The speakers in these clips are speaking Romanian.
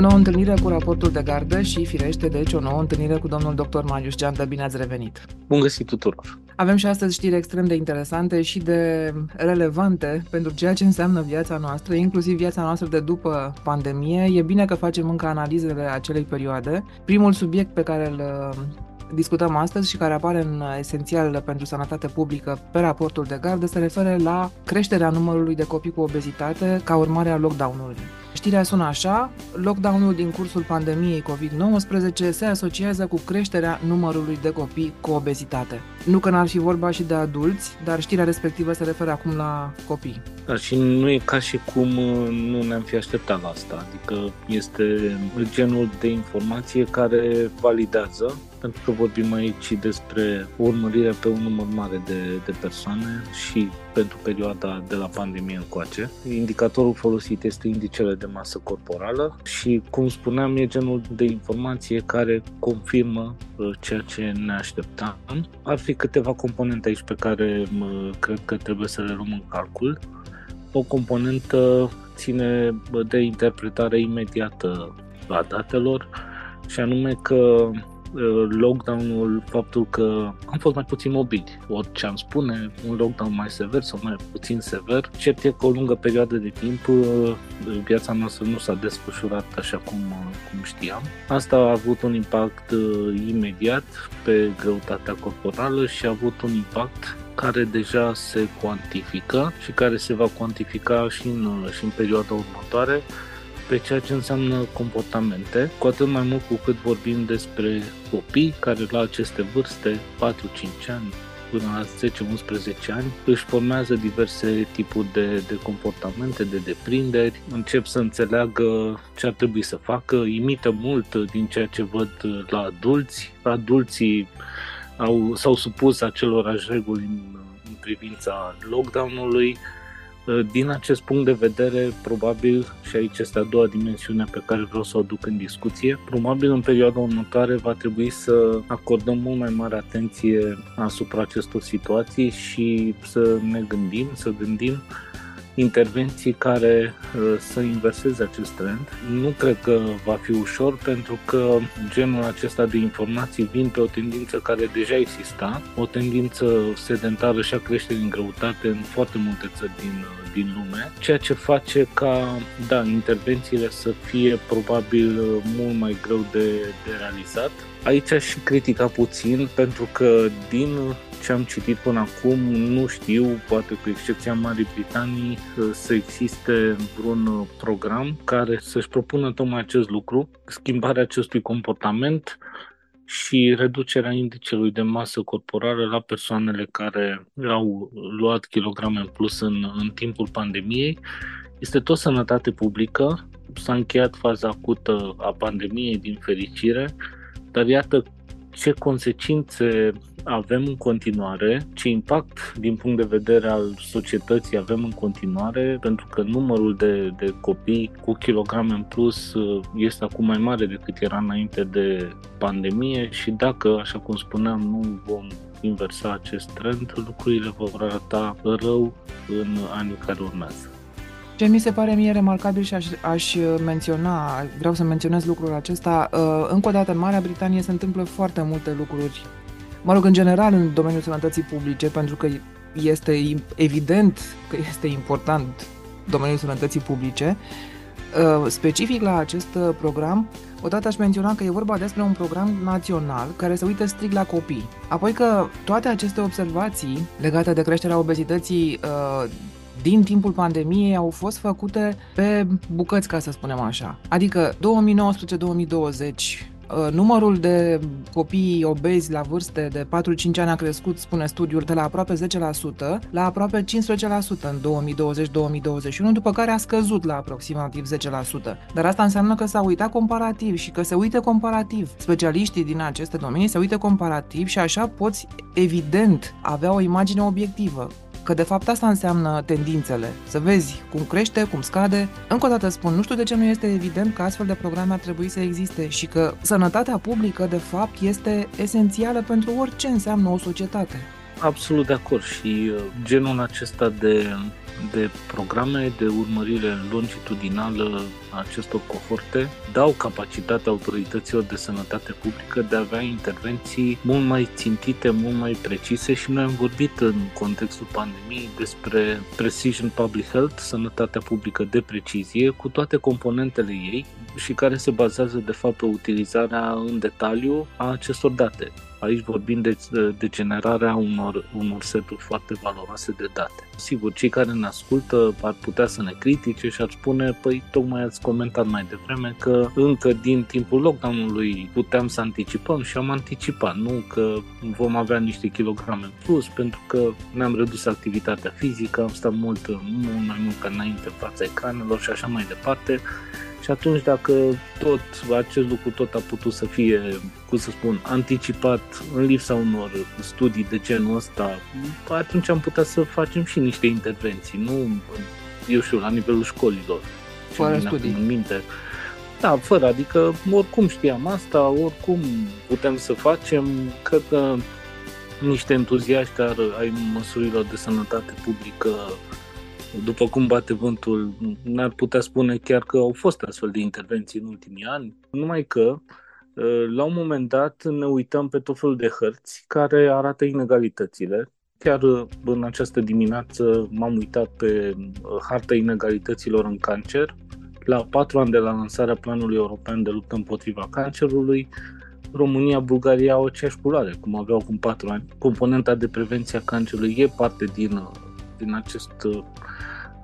O nouă întâlnire cu raportul de gardă și, firește, deci, o nouă întâlnire cu domnul dr. Marius Geantă. Bine ați revenit! Bun găsit tuturor! Avem și astăzi știri extrem de interesante și de relevante pentru ceea ce înseamnă viața noastră, inclusiv viața noastră de după pandemie. E bine că facem încă analizele acelei perioade. Primul subiect pe care îl discutăm astăzi și care apare în esențial pentru sănătate publică pe raportul de gardă se referă la creșterea numărului de copii cu obezitate ca urmare a lockdown-ului. Știrea sună așa, lockdown-ul din cursul pandemiei COVID-19 se asociază cu creșterea numărului de copii cu obezitate. Nu că n-ar fi vorba și de adulți, dar știrea respectivă se referă acum la copii. Dar și nu e ca și cum uh, nu ne-am fi așteptat la asta, adică este genul de informație care validează pentru că vorbim aici despre urmărirea pe un număr mare de, de persoane și pentru perioada de la pandemie încoace. Indicatorul folosit este indicele de masă corporală și, cum spuneam, e genul de informație care confirmă uh, ceea ce ne așteptam. Ar fi câteva componente aici pe care cred că trebuie să le luăm în calcul. O componentă ține de interpretare imediată a datelor și anume că Uh, lockdown-ul, faptul că am fost mai puțin mobili. Orice am spune, un lockdown mai sever sau mai puțin sever, cert e că o lungă perioadă de timp uh, viața noastră nu s-a desfășurat așa cum, uh, cum știam. Asta a avut un impact imediat pe greutatea corporală și a avut un impact care deja se cuantifică și care se va cuantifica și în, și în perioada următoare pe ceea ce înseamnă comportamente, cu atât mai mult cu cât vorbim despre copii care la aceste vârste, 4-5 ani, până la 10-11 ani, își formează diverse tipuri de, de comportamente, de deprinderi, încep să înțeleagă ce ar trebui să facă, imită mult din ceea ce văd la adulți. Adulții au, s-au supus acelorași reguli în, în privința lockdown-ului, Ă, din acest punct de vedere, probabil, și aici este a doua dimensiune pe care vreau să o duc în discuție, probabil în perioada următoare va trebui să acordăm mult mai mare atenție asupra acestor situații și să ne gândim, să gândim intervenții care uh, să inverseze acest trend. Nu cred că va fi ușor pentru că genul acesta de informații vin pe o tendință care deja exista, o tendință sedentară și a creșterii în greutate în foarte multe țări din, uh, din lume, ceea ce face ca, da, intervențiile să fie probabil uh, mult mai greu de, de realizat. Aici aș și critica puțin pentru că din ce am citit până acum, nu știu, poate cu excepția Marii Britanii, să existe vreun program care să-și propună tocmai acest lucru, schimbarea acestui comportament și reducerea indicelui de masă corporală la persoanele care au luat kilograme în plus în, în timpul pandemiei. Este tot sănătate publică, s-a încheiat faza acută a pandemiei din fericire, dar iată ce consecințe avem în continuare, ce impact din punct de vedere al societății avem în continuare, pentru că numărul de, de copii cu kilograme în plus uh, este acum mai mare decât era înainte de pandemie și dacă, așa cum spuneam, nu vom inversa acest trend, lucrurile vor arăta rău în anii care urmează. Ce mi se pare mie remarcabil și aș, aș menționa, vreau să menționez lucrul acesta, uh, încă o dată în Marea Britanie se întâmplă foarte multe lucruri, mă rog, în general în domeniul sănătății publice, pentru că este evident că este important domeniul sănătății publice, uh, specific la acest uh, program, odată aș menționa că e vorba despre un program național care se uită strict la copii. Apoi că toate aceste observații legate de creșterea obezității din timpul pandemiei au fost făcute pe bucăți, ca să spunem așa. Adică 2019-2020 uh, numărul de copii obezi la vârste de 4-5 ani a crescut, spune studiul, de la aproape 10% la aproape 15% în 2020-2021, după care a scăzut la aproximativ 10%. Dar asta înseamnă că s-a uitat comparativ și că se uită comparativ. Specialiștii din aceste domenii se uită comparativ și așa poți, evident, avea o imagine obiectivă că de fapt asta înseamnă tendințele, să vezi cum crește, cum scade. Încă o dată spun, nu știu de ce nu este evident că astfel de programe ar trebui să existe și că sănătatea publică de fapt este esențială pentru orice înseamnă o societate. Absolut de acord și genul acesta de de programe de urmărire longitudinală a acestor cohorte dau capacitatea autorităților de sănătate publică de a avea intervenții mult mai țintite, mult mai precise și noi am vorbit în contextul pandemiei despre Precision Public Health, sănătatea publică de precizie, cu toate componentele ei și care se bazează de fapt pe utilizarea în detaliu a acestor date. Aici vorbim de, de generarea unor, unor seturi foarte valoroase de date. Sigur, cei care ne ascultă ar putea să ne critique și ar spune, păi tocmai ați comentat mai devreme că încă din timpul lockdown-ului puteam să anticipăm și am anticipat, nu că vom avea niște kilograme în plus pentru că ne-am redus activitatea fizică, am stat mult, mult mai mult ca înainte în fața ecranelor și așa mai departe și atunci dacă tot acest lucru tot a putut să fie, cum să spun, anticipat în lipsa unor studii de genul ăsta, atunci am putea să facem și niște intervenții, nu, eu știu, la nivelul școlilor. Fără studii. În minte. Da, fără, adică oricum știam asta, oricum putem să facem, cred că niște entuziaști ai măsurilor de sănătate publică după cum bate vântul, n-ar putea spune chiar că au fost astfel de intervenții în ultimii ani, numai că ă, la un moment dat ne uităm pe tot felul de hărți care arată inegalitățile. Chiar în această dimineață m-am uitat pe ă, harta inegalităților în cancer. La patru ani de la lansarea Planului European de luptă împotriva cancerului, România, Bulgaria au aceeași culoare, cum aveau acum patru ani. Componenta de prevenție a cancerului e parte din, din acest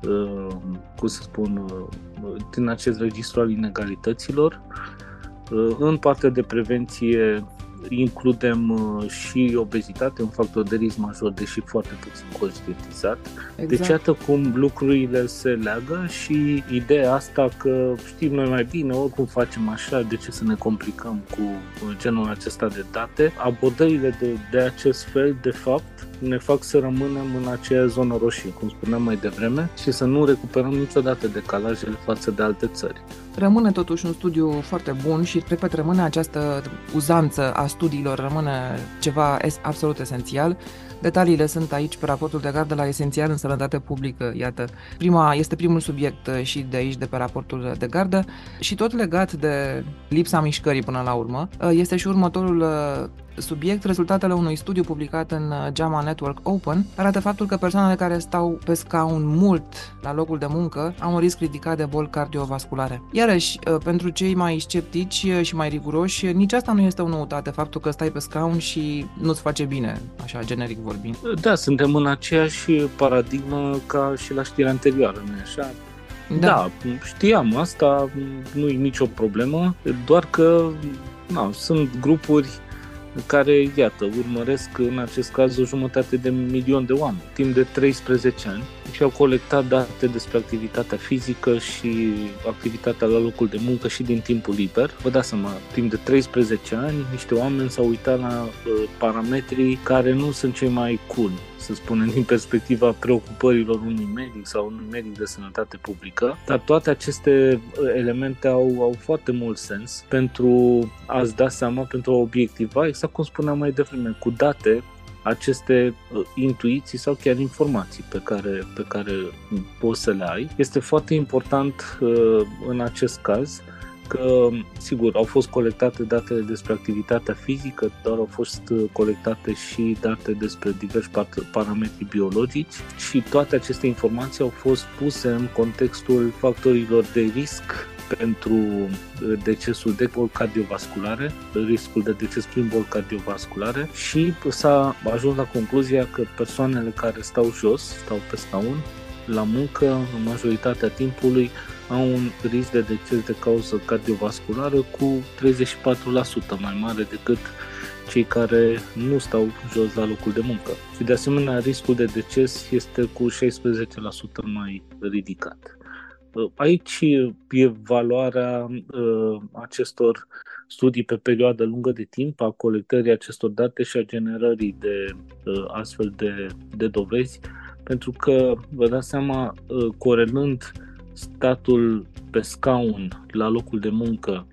Uh, cum să spun, uh, din acest registru al inegalităților. Uh, în partea de prevenție includem și obezitate, un factor de risc major, deși foarte puțin conștientizat. Exact. Deci iată cum lucrurile se leagă și ideea asta că știm noi mai bine, oricum facem așa, de ce să ne complicăm cu genul acesta de date. Abordările de, de acest fel, de fapt, ne fac să rămânem în aceea zonă roșie, cum spuneam mai devreme, și să nu recuperăm niciodată decalajele față de alte țări. Rămâne totuși un studiu foarte bun și, repet, rămâne această uzanță a studiilor, rămâne ceva absolut esențial. Detaliile sunt aici pe raportul de gardă la Esențial în Sănătate Publică, iată. Prima, este primul subiect uh, și de aici, de pe raportul de gardă și tot legat de lipsa mișcării până la urmă, uh, este și următorul uh, subiect, rezultatele unui studiu publicat în JAMA Network Open arată faptul că persoanele care stau pe scaun mult la locul de muncă au un risc ridicat de boli cardiovasculare. Iarăși, pentru cei mai sceptici și mai riguroși, nici asta nu este o noutate, faptul că stai pe scaun și nu-ți face bine, așa generic vorbind. Da, suntem în aceeași paradigmă ca și la știrea anterioară, nu așa? Da. da, știam asta, nu e nicio problemă, doar că na, sunt grupuri care, iată, urmăresc în acest caz o jumătate de milion de oameni, timp de 13 ani și au colectat date despre activitatea fizică și activitatea la locul de muncă și din timpul liber. Vă dați seama, timp de 13 ani, niște oameni s-au uitat la uh, parametrii care nu sunt cei mai cool să spunem, din perspectiva preocupărilor unui medic sau unui medic de sănătate publică, dar toate aceste uh, elemente au, au foarte mult sens pentru a-ți da seama, pentru a obiectiva, exact cum spuneam mai devreme, cu date aceste uh, intuiții sau chiar informații pe care, pe care poți să le ai. Este foarte important uh, în acest caz că, sigur, au fost colectate datele despre activitatea fizică, dar au fost uh, colectate și date despre diversi parametri biologici și toate aceste informații au fost puse în contextul factorilor de risc pentru uh, decesul de boli cardiovasculare, riscul de deces prin boli cardiovasculare și s-a ajuns la concluzia că persoanele care stau jos, stau pe scaun, la muncă, în majoritatea timpului, au un risc de deces de cauză cardiovasculară cu 34% mai mare decât cei care nu stau jos la locul de muncă. Și de asemenea, riscul de deces este cu 16% mai ridicat. Aici e valoarea uh, acestor studii pe perioadă lungă de timp, a colectării acestor date și a generării de uh, astfel de, de dovezi, pentru că, vă dați seama, uh, corelând statul pe scaun la locul de muncă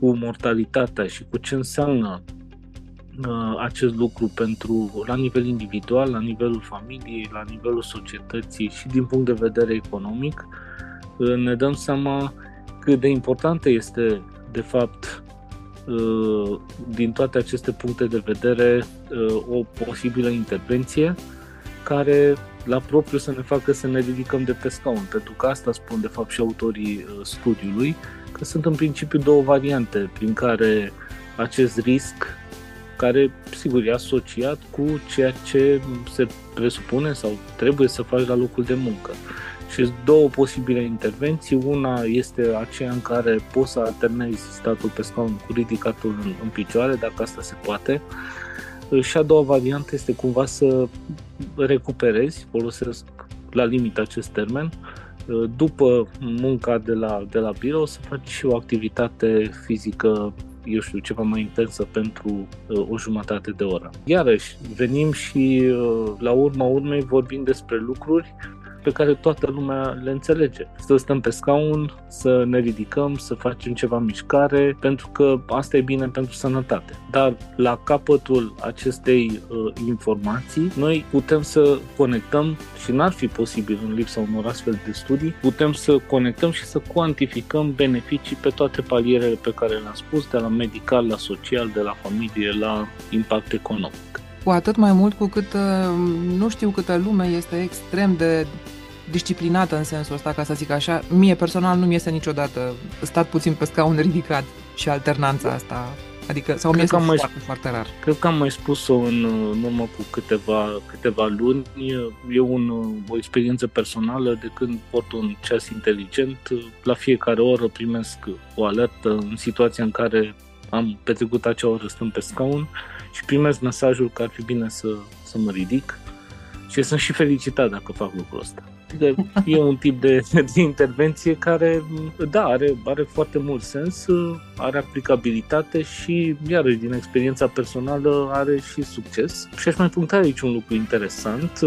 cu mortalitatea și cu ce înseamnă acest lucru pentru la nivel individual, la nivelul familiei, la nivelul societății și din punct de vedere economic, ne dăm seama cât de importantă este de fapt din toate aceste puncte de vedere o posibilă intervenție care la propriu să ne facă să ne ridicăm de pe scaun, pentru că asta spun de fapt și autorii studiului, că sunt în principiu două variante prin care acest risc care, sigur, e asociat cu ceea ce se presupune sau trebuie să faci la locul de muncă. Și două posibile intervenții. Una este aceea în care poți să alternezi statul pe scaun cu ridicatul în, în picioare, dacă asta se poate. Și a doua variantă este cumva să recuperezi, folosesc la limit acest termen, după munca de la, de la birou să faci și o activitate fizică eu știu, ceva mai intensă pentru uh, o jumătate de oră. Iarăși, venim și uh, la urma urmei vorbim despre lucruri pe care toată lumea le înțelege. Să stăm pe scaun, să ne ridicăm, să facem ceva mișcare, pentru că asta e bine pentru sănătate. Dar la capătul acestei uh, informații, noi putem să conectăm și n-ar fi posibil în lipsa unor astfel de studii, putem să conectăm și să cuantificăm beneficii pe toate palierele pe care le-am spus, de la medical, la social, de la familie, la impact economic. Cu atât mai mult cu cât uh, nu știu câtă lume este extrem de disciplinată în sensul ăsta, ca să zic așa. Mie personal nu mi este niciodată stat puțin pe scaun ridicat și alternanța asta. Adică, sau mi este foarte, mai, foarte rar. Cred că am mai spus-o în, în urmă cu câteva, câteva luni. E un, o experiență personală de când port un ceas inteligent. La fiecare oră primesc o alertă în situația în care am petrecut acea oră stând pe scaun și primesc mesajul că ar fi bine să, să mă ridic și sunt și felicitat dacă fac lucrul ăsta. Adică e un tip de, de intervenție care, da, are, are foarte mult sens, are aplicabilitate și, iarăși, din experiența personală, are și succes. Și aș mai puncta aici un lucru interesant.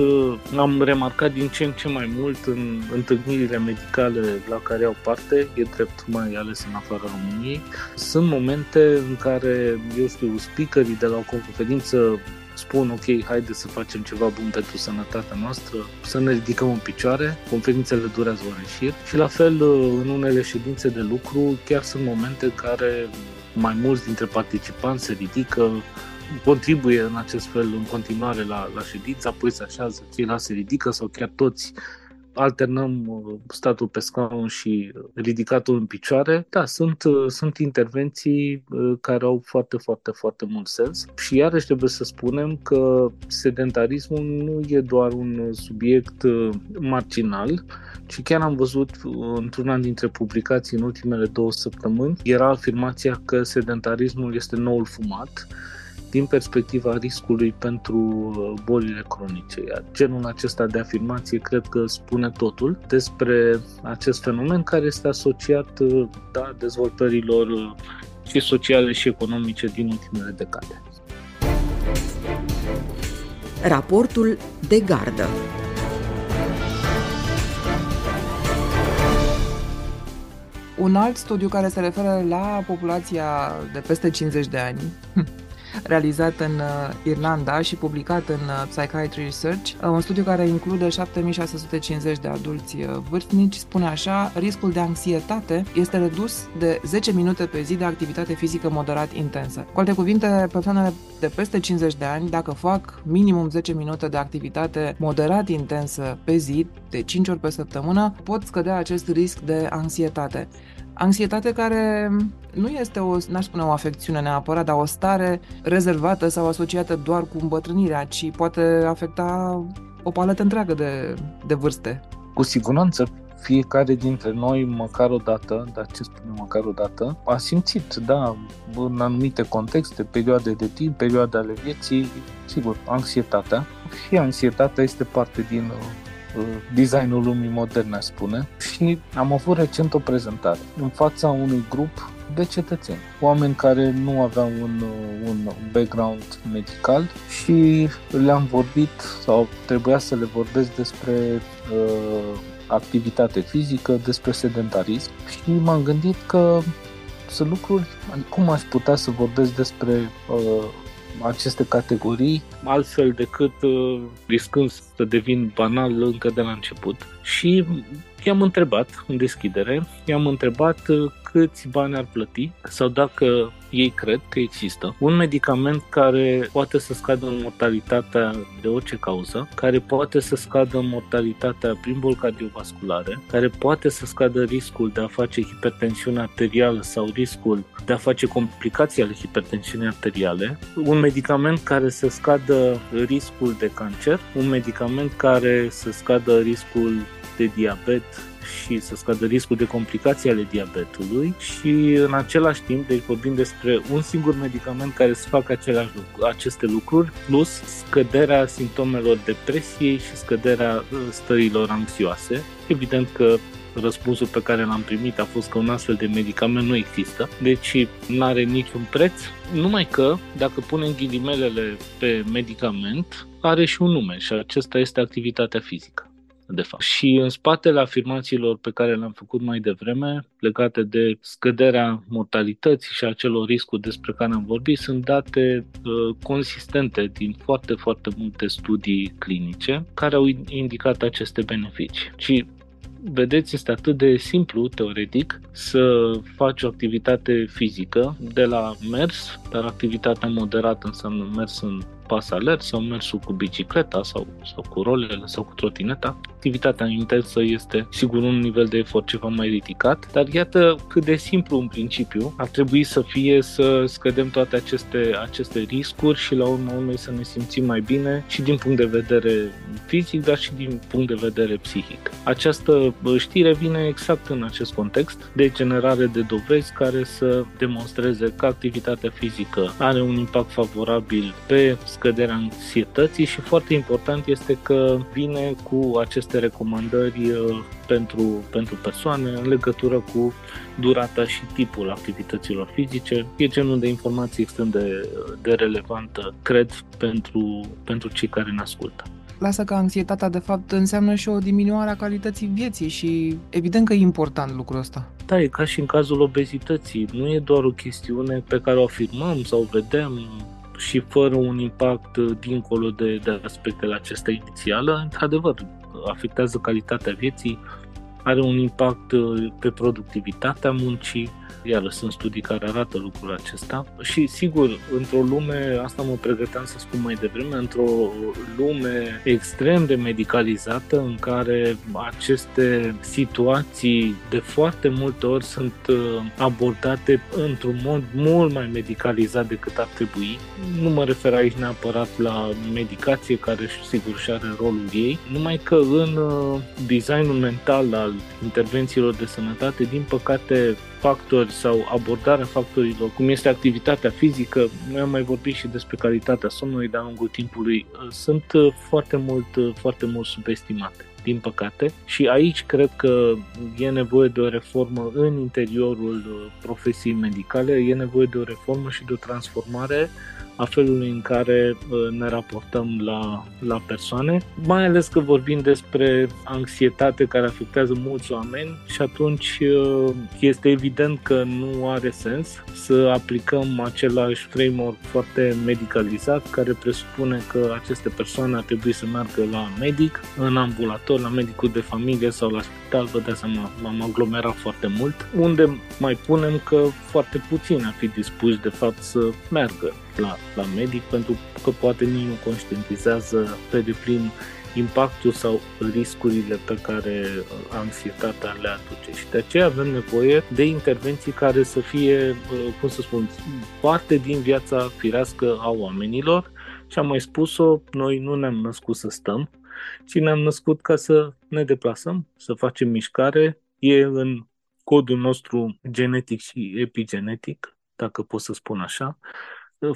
Am remarcat din ce în ce mai mult în întâlnirile medicale la care au parte, e drept mai ales în afara României, sunt momente în care, eu știu, speakerii de la o conferință spun ok, haide să facem ceva bun pentru sănătatea noastră, să ne ridicăm în picioare, conferințele durează ore șir? Și la fel în unele ședințe de lucru chiar sunt momente în care mai mulți dintre participanți se ridică, contribuie în acest fel în continuare la, la ședință, apoi se așează, ceilalți se ridică sau chiar toți alternăm uh, statul pe scaun și ridicatul în picioare. Da, sunt, uh, sunt intervenții uh, care au foarte, foarte, foarte mult sens și iarăși trebuie să spunem că sedentarismul nu e doar un subiect marginal, ci chiar am văzut într-una dintre publicații în ultimele două săptămâni, era afirmația că sedentarismul este noul fumat din perspectiva riscului pentru uh, bolile cronice. Iar genul acesta de afirmație cred că spune totul despre acest fenomen care este asociat uh, da, dezvoltărilor uh, și sociale și economice din ultimele decade. Raportul de gardă Un alt studiu care se referă la populația de peste 50 de ani realizat în uh, Irlanda și publicat în uh, Psychiatry Research, uh, un studiu care include 7650 de adulți vârstnici, spune așa, riscul de anxietate este redus de 10 minute pe zi de activitate fizică moderat intensă. Cu alte cuvinte, persoanele de peste 50 de ani, dacă fac minimum 10 minute de activitate moderat intensă pe zi, de 5 ori pe săptămână, pot scădea acest risc de anxietate. Anxietate care nu este o, n-aș spune o afecțiune neapărat, dar o stare rezervată sau asociată doar cu îmbătrânirea, ci poate afecta o paletă întreagă de, de vârste. Cu siguranță fiecare dintre noi, măcar o dată, dar ce spune măcar o dată, a simțit, da, în anumite contexte, perioade de timp, perioade ale vieții, sigur, anxietatea. Și anxietatea este parte din Uh, designul lumii moderne, spune. Și am avut recent o prezentare în fața unui grup de cetățeni, oameni care nu aveau un, uh, un background medical și le-am vorbit sau trebuia să le vorbesc despre uh, activitate fizică, despre sedentarism și m-am gândit că sunt lucruri, cum aș putea să vorbesc despre uh, aceste categorii altfel decât uh, riscând să devin banal încă de la început. Și i-am întrebat în deschidere, i-am întrebat uh, câți bani ar plăti sau dacă ei cred că există un medicament care poate să scadă mortalitatea de orice cauză, care poate să scadă mortalitatea prin boli cardiovasculare, care poate să scadă riscul de a face hipertensiune arterială sau riscul de a face complicații ale hipertensiunii arteriale, un medicament care să scadă riscul de cancer, un medicament care să scadă riscul de diabet și să scadă riscul de complicații ale diabetului și în același timp, deci vorbim despre un singur medicament care să facă aceleași lucruri, aceste lucruri, plus scăderea simptomelor depresiei și scăderea uh, stărilor anxioase. Evident că răspunsul pe care l-am primit a fost că un astfel de medicament nu există, deci nu are niciun preț, numai că dacă punem ghilimelele pe medicament, are și un nume și acesta este activitatea fizică de fapt. Și în spatele afirmațiilor pe care le-am făcut mai devreme, legate de scăderea mortalității și acelor riscuri despre care am vorbit, sunt date uh, consistente din foarte, foarte multe studii clinice care au indicat aceste beneficii. Și vedeți, este atât de simplu, teoretic, să faci o activitate fizică de la mers, dar activitatea moderată înseamnă mers în pas alert sau mersul cu bicicleta sau, sau cu rolele sau cu trotineta. Activitatea intensă este sigur un nivel de efort ceva mai ridicat, dar iată cât de simplu în principiu ar trebui să fie să scădem toate aceste, aceste riscuri și la urma urmei să ne simțim mai bine și din punct de vedere fizic, dar și din punct de vedere psihic. Această știre vine exact în acest context de generare de dovezi care să demonstreze că activitatea fizică are un impact favorabil pe scăderea anxietății și foarte important este că vine cu aceste recomandări uh, pentru, pentru persoane în legătură cu durata și tipul activităților fizice. E genul de informație extrem de, de relevantă, cred, pentru, pentru cei care ne ascultă lasă că anxietatea de fapt înseamnă și o diminuare a calității vieții și evident că e important lucrul ăsta. Da, e ca și în cazul obezității. Nu e doar o chestiune pe care o afirmăm sau vedem și fără un impact uh, dincolo de, de aspectele acestea inițiale, într-adevăr, afectează calitatea vieții, are un impact uh, pe productivitatea muncii, iar sunt studii care arată lucrul acesta și sigur, într-o lume, asta mă pregăteam să spun mai devreme, într-o lume extrem de medicalizată în care aceste situații de foarte multe ori sunt uh, abordate într-un mod mult mai medicalizat decât ar trebui. Nu mă refer aici neapărat la medicație, care sigur și are rolul ei, numai că în uh, designul mental al intervențiilor de sănătate, din păcate, factori sau abordarea factorilor, cum este activitatea fizică, noi am mai vorbit și despre calitatea somnului de-a lungul timpului, sunt uh, foarte mult, uh, foarte mult subestimate din păcate. Și aici cred că e nevoie de o reformă în interiorul uh, profesiei medicale, e nevoie de o reformă și de o transformare a felului în care uh, ne raportăm la, la persoane, mai ales că vorbim despre anxietate care afectează mulți oameni și atunci uh, este evident că nu are sens să aplicăm același framework foarte medicalizat care presupune că aceste persoane ar trebui să meargă la medic, în ambulator, la medicul de familie sau la spital, vă dați seama, m-am aglomerat foarte mult, unde mai punem că foarte puțin ar fi dispuși de fapt să meargă la, la medic pentru că poate nici nu conștientizează pe deplin impactul sau riscurile pe care uh, anxietatea le aduce. Și de aceea avem nevoie de intervenții care să fie, uh, cum să spun, parte din viața firească a oamenilor. Și am mai spus-o, noi nu ne-am născut să stăm, ci ne-am născut ca să ne deplasăm, să facem mișcare, e în codul nostru genetic și epigenetic, dacă pot să spun așa,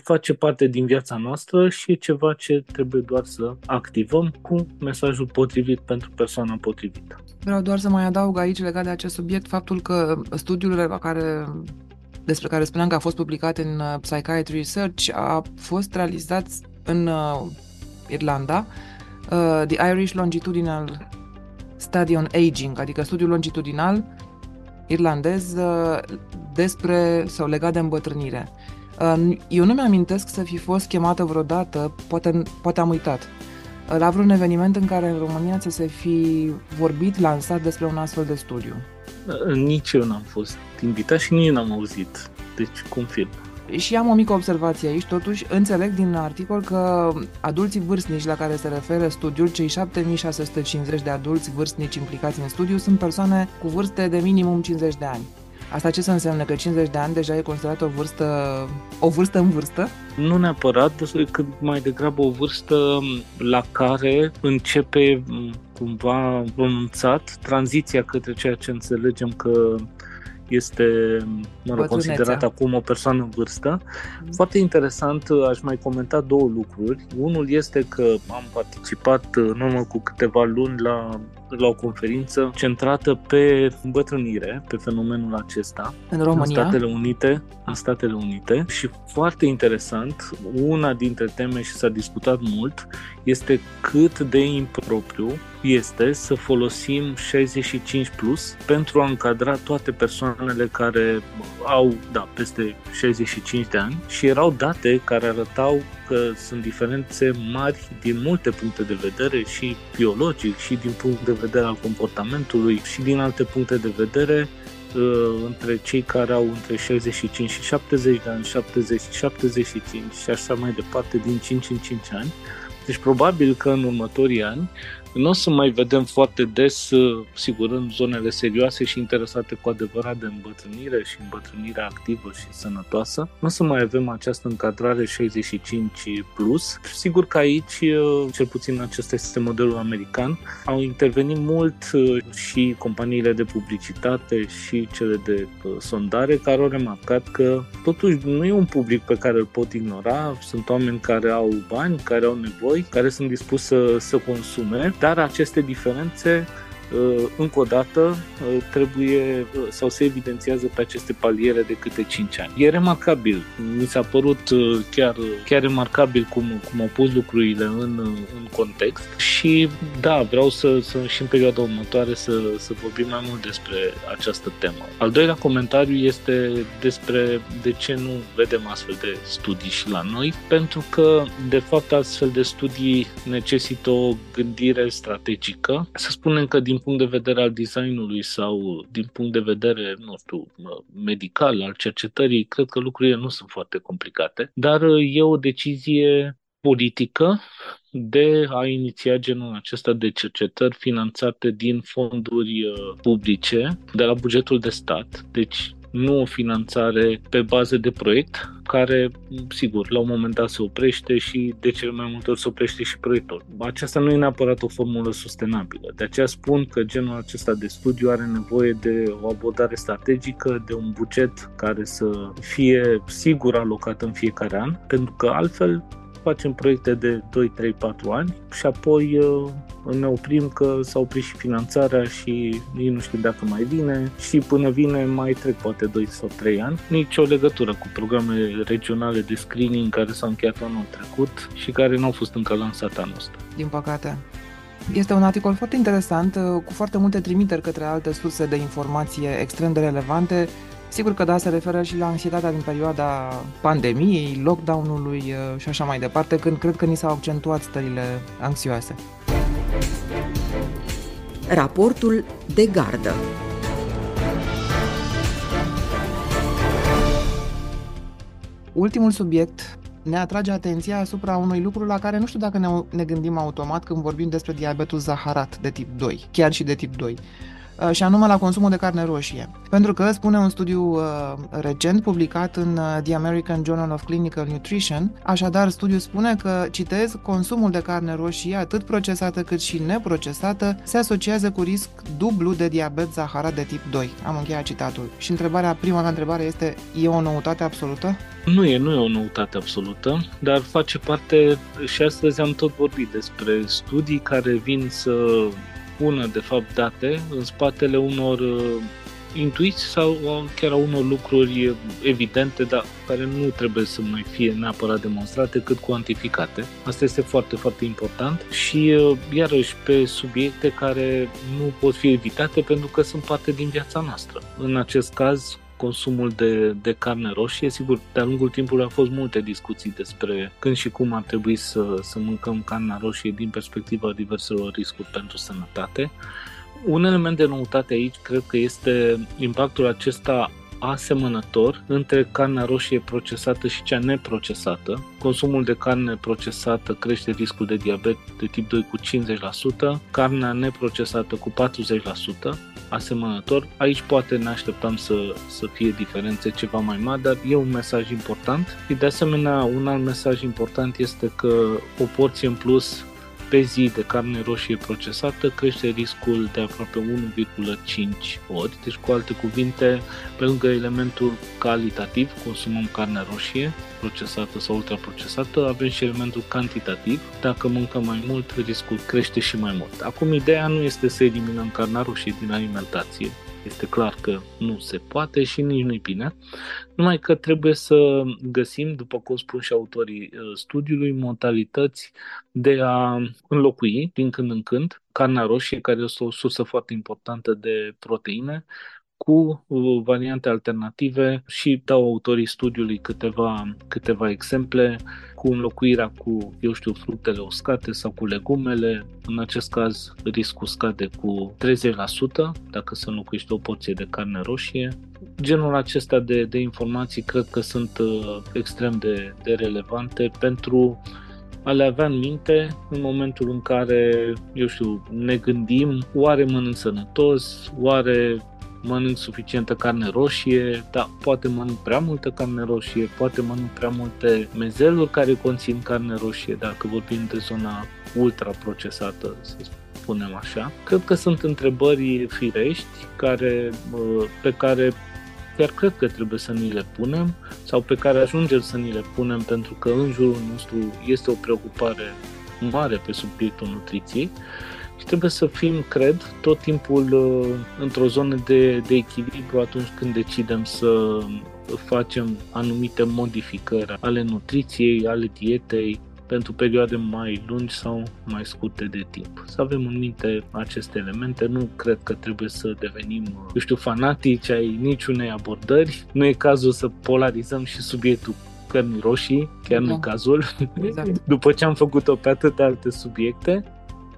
face parte din viața noastră și e ceva ce trebuie doar să activăm cu mesajul potrivit pentru persoana potrivită. Vreau doar să mai adaug aici legat de acest subiect faptul că studiul care despre care spuneam că a fost publicat în uh, Psychiatry Research a fost realizat în uh, Irlanda, uh, The Irish Longitudinal Study on Aging, adică studiul longitudinal irlandez uh, despre sau legat de îmbătrânire. Eu nu mi-amintesc să fi fost chemată vreodată, poate, poate am uitat, la vreun eveniment în care în România să se fi vorbit, lansat despre un astfel de studiu. Nici eu n-am fost invitat și nici n-am auzit. Deci, confirm. Și am o mică observație aici, totuși înțeleg din articol că adulții vârstnici la care se referă studiul, cei 7650 de adulți vârstnici implicați în studiu, sunt persoane cu vârste de minimum 50 de ani. Asta ce să înseamnă? Că 50 de ani deja e considerat o vârstă, o vârstă în vârstă? Nu neapărat, cât mai degrabă o vârstă la care începe cumva pronunțat tranziția către ceea ce înțelegem că este mă rog, considerat acum o persoană în vârstă. Mm. Foarte interesant, aș mai comenta două lucruri. Unul este că am participat în urmă cu câteva luni la la o conferință centrată pe îmbătrânire, pe fenomenul acesta. În România? În Statele Unite, în Statele Unite și foarte interesant, una dintre teme și s-a discutat mult, este cât de impropriu este să folosim 65 plus pentru a încadra toate persoanele care au, da, peste 65 de ani și erau date care arătau că sunt diferențe mari din multe puncte de vedere și biologic și din punct de vedere al comportamentului și din alte puncte de vedere uh, între cei care au între 65 și 70 de ani, 70 și 75 și așa mai departe din 5 în 5 ani. Deci probabil că în următorii ani nu o să mai vedem foarte des, uh, sigur, în zonele serioase și interesate cu adevărat de îmbătrânire și îmbătrânire activă și sănătoasă. Nu o să mai avem această încadrare 65 plus. Sigur că aici, uh, cel puțin acesta este modelul american, au intervenit mult uh, și companiile de publicitate și cele de sondare care au remarcat că totuși nu e un public pe care îl pot ignora, sunt oameni care au bani, care au nevoi, care sunt dispuși să, să consume, dar aceste diferențe Uh, încă o dată uh, trebuie uh, sau se evidențiază pe aceste paliere de câte 5 ani. E remarcabil. Mi s-a părut chiar, chiar remarcabil cum, cum au pus lucrurile în, în context și da, vreau să, să și în perioada următoare să, să vorbim mai mult despre această temă. Al doilea comentariu este despre de ce nu vedem astfel de studii și la noi, pentru că de fapt astfel de studii necesită o gândire strategică. Să spunem că din din punct de vedere al designului sau din punct de vedere, nu știu, medical, al cercetării, cred că lucrurile nu sunt foarte complicate, dar e o decizie politică de a iniția genul acesta de cercetări finanțate din fonduri uh, publice, de la bugetul de stat. Deci nu o finanțare pe bază de proiect, care, sigur, la un moment dat se oprește și de cel mai multe ori se oprește și proiectul. Aceasta nu e neapărat o formulă sustenabilă. De aceea spun că genul acesta de studiu are nevoie de o abordare strategică, de un buget care să fie sigur alocat în fiecare an, pentru că altfel facem proiecte de 2, 3, 4 ani și apoi uh, ne oprim că s-a oprit și finanțarea și nici nu știu dacă mai vine și până vine mai trec poate 2 sau 3 ani. Nici o legătură cu programele regionale de screening care s-au încheiat anul trecut și care nu au fost încă lansate anul ăsta. Din păcate. Este un articol foarte interesant, uh, cu foarte multe trimiteri către alte surse de informație extrem de relevante Sigur că da, se referă și la anxietatea din perioada pandemiei, lockdown-ului uh, și așa mai departe, când cred că ni s-au accentuat stările anxioase. Raportul de gardă Ultimul subiect ne atrage atenția asupra unui lucru la care nu știu dacă ne, ne gândim automat când vorbim despre diabetul zaharat de tip 2, chiar și de tip 2. Uh, și anume la consumul de carne roșie. Pentru că, spune un studiu uh, recent publicat în uh, The American Journal of Clinical Nutrition, așadar studiul spune că, citez, consumul de carne roșie, atât procesată cât și neprocesată, se asociază cu risc dublu de diabet zaharat de tip 2. Am încheiat citatul. Și întrebarea, prima mea întrebare este, e o noutate absolută? Nu e, nu e o noutate absolută, dar face parte, și astăzi am tot vorbit despre studii care vin să pună, de fapt, date în spatele unor uh, intuiții sau chiar a unor lucruri evidente, dar care nu trebuie să mai fie neapărat demonstrate, cât cuantificate. Asta este foarte, foarte important și, uh, iarăși, pe subiecte care nu pot fi evitate pentru că sunt parte din viața noastră. În acest caz, consumul de, de carne roșie. Sigur, de-a lungul timpului au fost multe discuții despre când și cum ar trebui să, să mâncăm carne roșie din perspectiva diverselor riscuri pentru sănătate. Un element de noutate aici cred că este impactul acesta asemănător între carnea roșie procesată și cea neprocesată. Consumul de carne procesată crește riscul de diabet de tip 2 cu 50%, carnea neprocesată cu 40%, asemănător. Aici poate ne așteptam să, să fie diferențe ceva mai mari, dar e un mesaj important. Și de asemenea, un alt mesaj important este că o porție în plus pe zi de carne roșie procesată crește riscul de aproape 1,5 ori. Deci, cu alte cuvinte, pe lângă elementul calitativ, consumăm carne roșie procesată sau ultraprocesată, avem și elementul cantitativ. Dacă mâncăm mai mult, riscul crește și mai mult. Acum, ideea nu este să eliminăm carnea roșie din alimentație, este clar că nu se poate și nici nu-i bine, numai că trebuie să găsim, după cum spun și autorii uh, studiului, modalități de a înlocui din când în când carnea roșie, care este o sursă foarte importantă de proteine, cu uh, variante alternative și dau autorii studiului câteva, câteva exemple cu înlocuirea cu, eu știu, fructele uscate sau cu legumele. În acest caz, riscul scade cu 30% dacă se înlocuiește o porție de carne roșie. Genul acesta de, de informații cred că sunt uh, extrem de, de relevante pentru a le avea în minte în momentul în care, eu știu, ne gândim, oare mănânc sănătos, oare mănânc suficientă carne roșie, dar poate mănânc prea multă carne roșie, poate mănânc prea multe mezeluri care conțin carne roșie, dacă vorbim de zona ultraprocesată, să spunem așa. Cred că sunt întrebări firești care, pe care chiar cred că trebuie să ni le punem sau pe care ajungem să ni le punem pentru că în jurul nostru este o preocupare mare pe subiectul nutriției și trebuie să fim, cred, tot timpul uh, într-o zonă de, de echilibru atunci când decidem să facem anumite modificări ale nutriției, ale dietei, pentru perioade mai lungi sau mai scurte de timp. Să avem în minte aceste elemente, nu cred că trebuie să devenim, eu știu, fanatici ai niciunei abordări. Nu e cazul să polarizăm și subiectul cărnii roșii, chiar da. nu cazul, exact. după ce am făcut-o pe atâtea alte subiecte.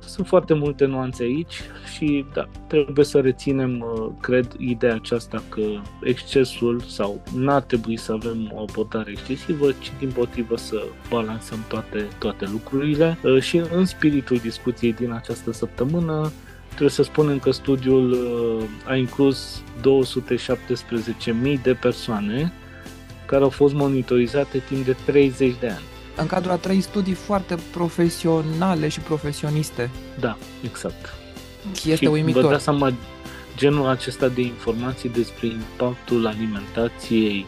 Sunt foarte multe nuanțe aici și da, trebuie să reținem, uh, cred, ideea aceasta că excesul sau n-ar trebui să avem o abordare excesivă, ci din potrivă să balansăm toate, toate lucrurile. Uh, și în spiritul discuției din această săptămână trebuie să spunem că studiul uh, a inclus 217.000 de persoane care au fost monitorizate timp de 30 de ani în cadrul a trei studii foarte profesionale și profesioniste. Da, exact. Este și uimitor. Vă dați seama, genul acesta de informații despre impactul alimentației,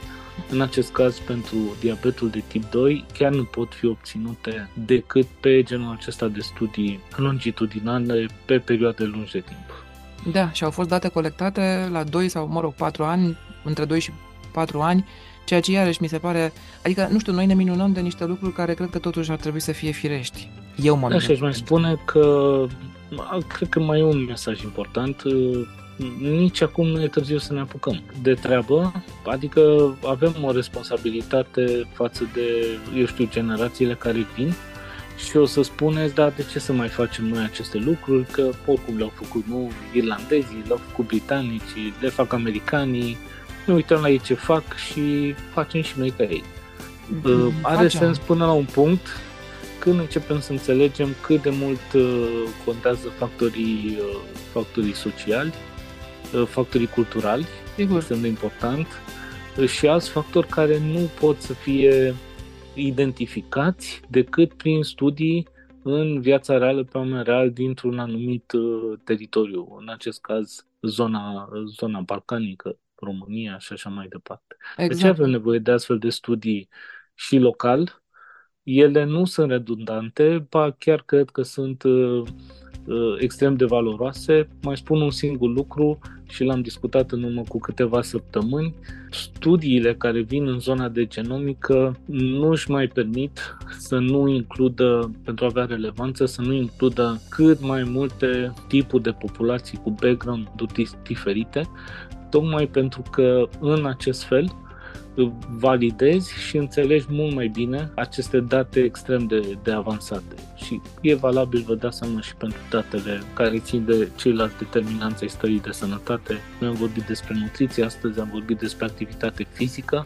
în acest caz pentru diabetul de tip 2, chiar nu pot fi obținute decât pe genul acesta de studii longitudinale pe perioade lungi de timp. Da, și au fost date colectate la 2 sau, mă rog, 4 ani, între 2 și 4 ani, Ceea ce iarăși mi se pare, adică, nu știu, noi ne minunăm de niște lucruri care cred că totuși ar trebui să fie firești. Eu mă Așa aș mai spune că cred că mai e un mesaj important. Nici acum nu e târziu să ne apucăm de treabă, adică avem o responsabilitate față de, eu știu, generațiile care vin și o să spuneți, da, de ce să mai facem noi aceste lucruri, că oricum le-au făcut nu irlandezii, le-au făcut britanicii, le fac americanii, ne uităm la ei ce fac și facem și noi ca ei. Mm, Are facem. sens până la un punct când începem să înțelegem cât de mult uh, contează factorii, uh, factorii sociali, uh, factorii culturali, Sigur. sunt de important, și alți factori care nu pot să fie identificați decât prin studii în viața reală pe oameni real dintr-un anumit teritoriu, în acest caz zona, zona balcanică, România și așa mai departe. Exact. De ce avem nevoie de astfel de studii și local? Ele nu sunt redundante, ba chiar cred că sunt uh, uh, extrem de valoroase. Mai spun un singur lucru și l-am discutat în urmă cu câteva săptămâni. Studiile care vin în zona de genomică nu își mai permit să nu includă, pentru a avea relevanță, să nu includă cât mai multe tipuri de populații cu background diferite, tocmai pentru că în acest fel validezi și înțelegi mult mai bine aceste date extrem de, de avansate. Și e valabil, vă dați seama, și pentru datele care țin de ceilalți determinanți ai stării de sănătate. Noi am vorbit despre nutriție, astăzi am vorbit despre activitate fizică.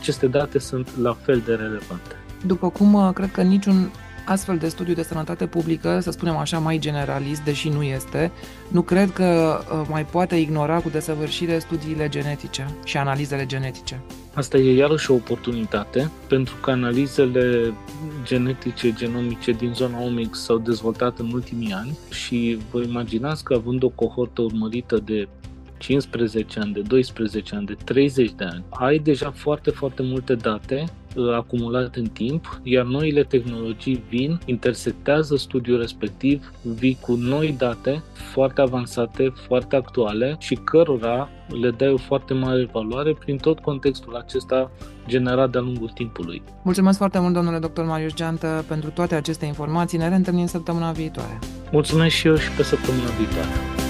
Aceste date sunt la fel de relevante. După cum uh, cred că niciun astfel de studiu de sănătate publică, să spunem așa, mai generalist, deși nu este, nu cred că uh, mai poate ignora cu desăvârșire studiile genetice și analizele genetice. Asta e iarăși o oportunitate pentru că analizele genetice, genomice din zona Omics s-au dezvoltat în ultimii ani și vă imaginați că având o cohortă urmărită de 15 ani, de 12 ani, de 30 de ani, ai deja foarte, foarte multe date uh, acumulate în timp, iar noile tehnologii vin, intersectează studiul respectiv, vii cu noi date foarte avansate, foarte actuale și cărora le dai o foarte mare valoare prin tot contextul acesta generat de-a lungul timpului. Mulțumesc foarte mult, domnule dr. Marius Geantă, pentru toate aceste informații. Ne reîntâlnim săptămâna viitoare. Mulțumesc și eu și pe săptămâna viitoare.